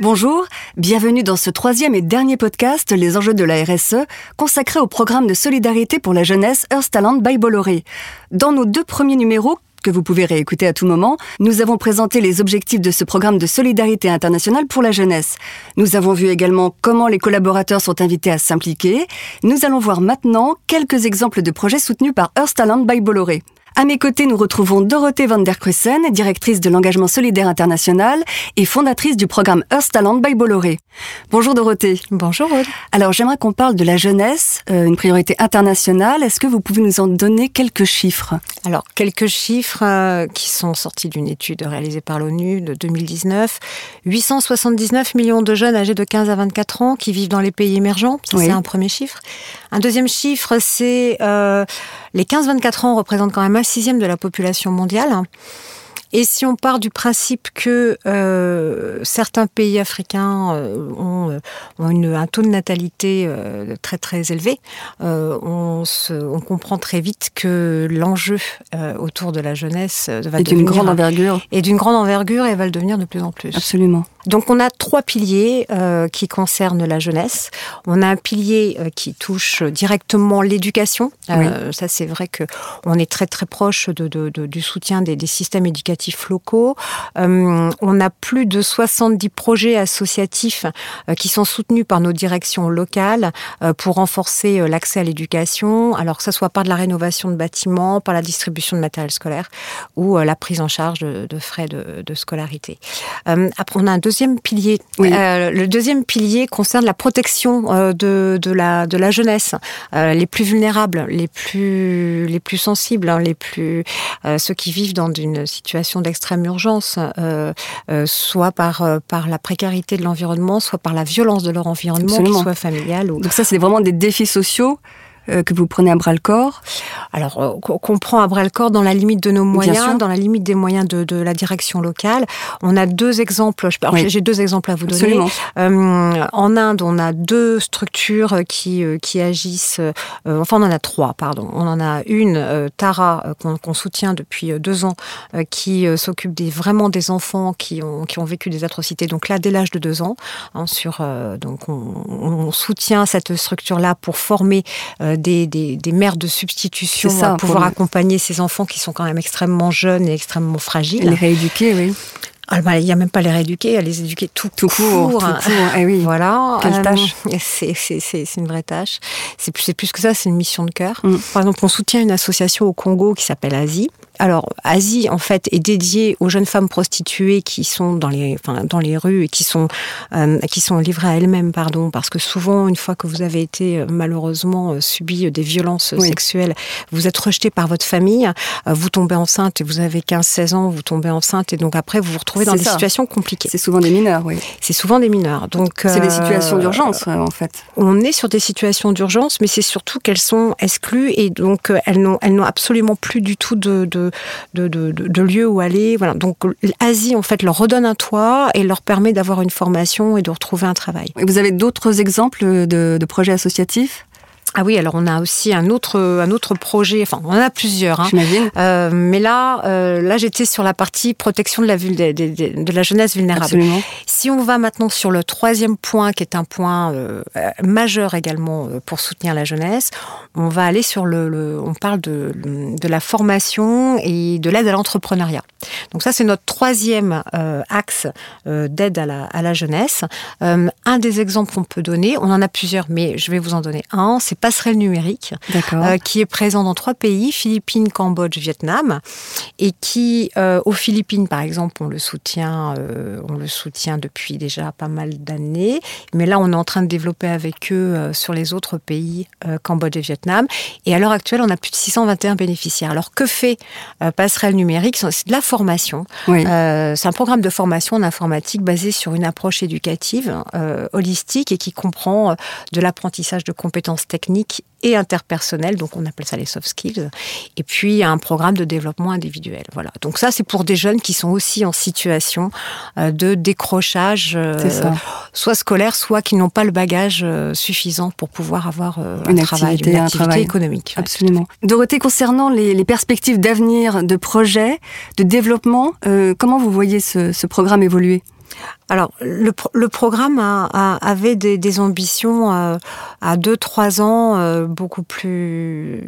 Bonjour, bienvenue dans ce troisième et dernier podcast Les enjeux de la RSE, consacré au programme de solidarité pour la jeunesse Earth by Bolloré. Dans nos deux premiers numéros, que vous pouvez réécouter à tout moment, nous avons présenté les objectifs de ce programme de solidarité internationale pour la jeunesse. Nous avons vu également comment les collaborateurs sont invités à s'impliquer. Nous allons voir maintenant quelques exemples de projets soutenus par Earth by Bolloré. À mes côtés, nous retrouvons Dorothée van der Kruisen, directrice de l'engagement solidaire international et fondatrice du programme Earth Talent by Bolloré. Bonjour Dorothée. Bonjour Aude. Alors j'aimerais qu'on parle de la jeunesse, euh, une priorité internationale. Est-ce que vous pouvez nous en donner quelques chiffres? Alors quelques chiffres euh, qui sont sortis d'une étude réalisée par l'ONU de 2019. 879 millions de jeunes âgés de 15 à 24 ans qui vivent dans les pays émergents. Ça, Oui. c'est un premier chiffre. Un deuxième chiffre, c'est euh, les 15-24 ans représentent quand même un sixième de la population mondiale. Et si on part du principe que euh, certains pays africains euh, ont, euh, ont une- un taux de natalité euh, très très élevé, euh, on, se- on comprend très vite que l'enjeu euh, autour de la jeunesse euh, va Et d'une grande envergure est d'une grande envergure et va le devenir de plus en plus. Absolument. Donc on a trois piliers euh, qui concernent la jeunesse. On a un pilier euh, qui touche directement l'éducation. Euh, Ça c'est vrai que on est très très proche de, de- de- du soutien des, des systèmes éducatifs locaux. On a plus de 70 projets associatifs qui sont soutenus par nos directions locales pour renforcer l'accès à l'éducation. Alors que ça soit par de la rénovation de bâtiments, par la distribution de matériel scolaire ou la prise en charge de, frais de, scolarité. Après, on a un deuxième pilier. Oui. Euh, le deuxième pilier concerne la protection euh, de, de, la, de la jeunesse, euh, les plus vulnérables, les plus, les plus sensibles, hein, les plus, euh, ceux qui vivent dans une situation d'extrême urgence, soit par, par la précarité de l'environnement, soit par la violence de leur environnement, qu'il soit familial ou Donc ça, c'est vraiment des défis sociaux que vous prenez à bras le corps. Alors, euh, qu'on prend à bras le corps dans la limite de nos moyens, dans la limite des moyens de, de la direction locale. On a deux exemples. Oui. J'ai deux exemples à vous donner. Absolument. Euh, en Inde, on a deux structures qui, euh, qui agissent. euh, enfin, on en a trois, pardon. On en a une, euh, Tara, euh, qu'on soutient depuis euh, deux ans, euh, qui euh, s'occupe des, vraiment des enfants qui ont, qui ont vécu des atrocités. Donc là, dès l'âge de deux ans, hein, sur, euh, donc on, on soutient cette structure-là pour former euh, des, des, des mères de substitution ça, à pouvoir pour le- accompagner ces enfants qui sont quand même extrêmement jeunes et extrêmement fragiles. les rééduquer, oui. Ah, bah, Il n'y a même pas les rééduquer, à les éduquer tout, Tout court, tout court. Eh oui. Voilà. Quelle Euh, tâche. C'est c'est- c'est- c'est une vraie tâche. C'est plus, c'est plus que ça, c'est une mission de cœur. Mm. Par exemple, on soutient une association au Congo qui s'appelle Asie. Alors, Asie, en fait, est dédiée aux jeunes femmes prostituées qui sont dans les, enfin, dans les rues et qui sont, euh, qui sont livrées à elles-mêmes, pardon, parce que souvent, une fois que vous avez été euh, malheureusement euh, subi des violences Oui. sexuelles, vous êtes rejeté par votre famille, vous tombez enceinte et vous avez 15-16 ans, vous tombez enceinte et donc après, vous vous retrouvez dans des ça. situations compliquées. C'est souvent des mineurs, oui. C'est souvent des mineurs. Donc, C'est des situations d'urgence, euh, en fait. on est sur des situations d'urgence, mais c'est surtout qu'elles sont exclues et donc elles n'ont elles n'ont absolument plus du tout de de, de, de, de- de lieu où aller. Voilà. Donc l'Asie en fait leur redonne un toit et leur permet d'avoir une formation et de retrouver un travail. Vous avez d'autres exemples de projets associatifs? Ah oui, alors on a aussi un autre un autre projet. Enfin, on en a plusieurs. hein. Euh, mais là, euh, là, j'étais sur la partie protection de la, de, de- de la jeunesse vulnérable. Absolument. Si on va maintenant sur le troisième point, qui est un point euh, euh, majeur également euh, pour soutenir la jeunesse, on va aller sur le, le- on parle de, de la formation et de l'aide à l'entrepreneuriat. Donc ça, c'est notre troisième euh, axe euh, d'aide à la, à la jeunesse. Euh, un des exemples qu'on peut donner, on en a plusieurs, mais je vais vous en donner un, c'est Passerelle numérique euh, qui est présent dans trois pays, Philippines, Cambodge, Vietnam, et qui, euh, aux Philippines, par exemple, on le soutient, euh, on le soutient depuis déjà pas mal d'années, mais là, on est en train de développer avec eux sur les autres pays, Cambodge et Vietnam, et à l'heure actuelle, on a plus de 621 bénéficiaires. Alors, que fait Passerelle numérique? C'est de la formation. oui. C'est un programme de formation en informatique basé sur une approche éducative holistique et qui comprend de l'apprentissage de compétences techniques et interpersonnelles, donc on appelle ça les soft skills, et puis un programme de développement individuel. Voilà. Donc ça, c'est pour des jeunes qui sont aussi en situation euh, de décrochage, euh, ça. soit scolaire, soit qui n'ont pas le bagage euh, suffisant pour pouvoir avoir un Une travail, activité, une un activité travail. économique. Ouais. Absolument. Dorothée, concernant les, les perspectives d'avenir, de projets, de développement, euh, comment vous voyez ce, ce programme évoluer? Alors, le, le programme a, avait des, des ambitions euh, à 2-3 ans euh, beaucoup plus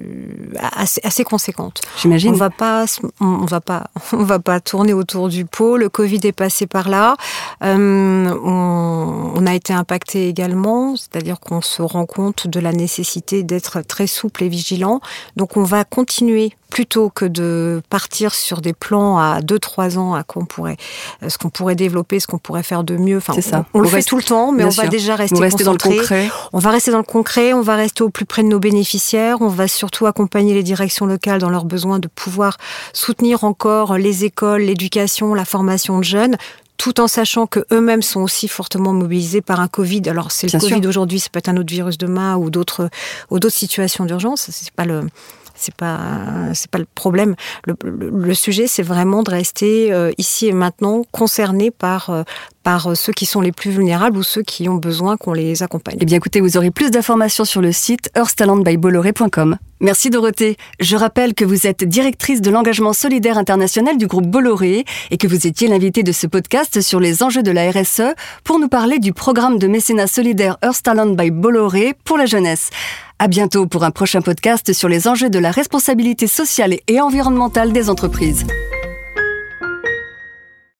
assez, assez conséquentes. J'imagine. On va pas, on va pas, on va pas tourner autour du pot. Le Covid est passé par là. Euh, on, on, a été impacté également, c'est-à-dire qu'on se rend compte de la nécessité d'être très souple et vigilant. Donc, on va continuer plutôt que de partir sur des plans à 2-3 ans à qu'on pourrait, euh, ce qu'on pourrait développer, ce qu'on pourrait faire de mieux. Enfin, ça. On, le fait tout le temps, mais on va déjà rester concentré. Dans le concret. On va rester dans le concret, on va rester au plus près de nos bénéficiaires, on va surtout accompagner les directions locales dans leurs besoins de pouvoir soutenir encore les écoles, l'éducation, la formation de jeunes tout en sachant que eux-mêmes sont aussi fortement mobilisés par un Covid. Alors c'est le Covid aujourd'hui, ça peut être un autre virus demain ou d'autres ou d'autres situations d'urgence. C'est pas le c'est pas c'est pas le problème. Le, sujet, c'est vraiment de rester euh, ici et maintenant concerné par euh, par ceux qui sont les plus vulnérables ou ceux qui ont besoin qu'on les accompagne. Eh bien écoutez, vous aurez plus d'informations sur le site earthtalentbybolloré.com. Merci Dorothée. Je rappelle que vous êtes directrice de l'engagement solidaire international du groupe Bolloré et que vous étiez l'invitée de ce podcast sur les enjeux de la RSE pour nous parler du programme de mécénat solidaire Earth by Bolloré pour la jeunesse. À bientôt pour un prochain podcast sur les enjeux de la responsabilité sociale et environnementale des entreprises.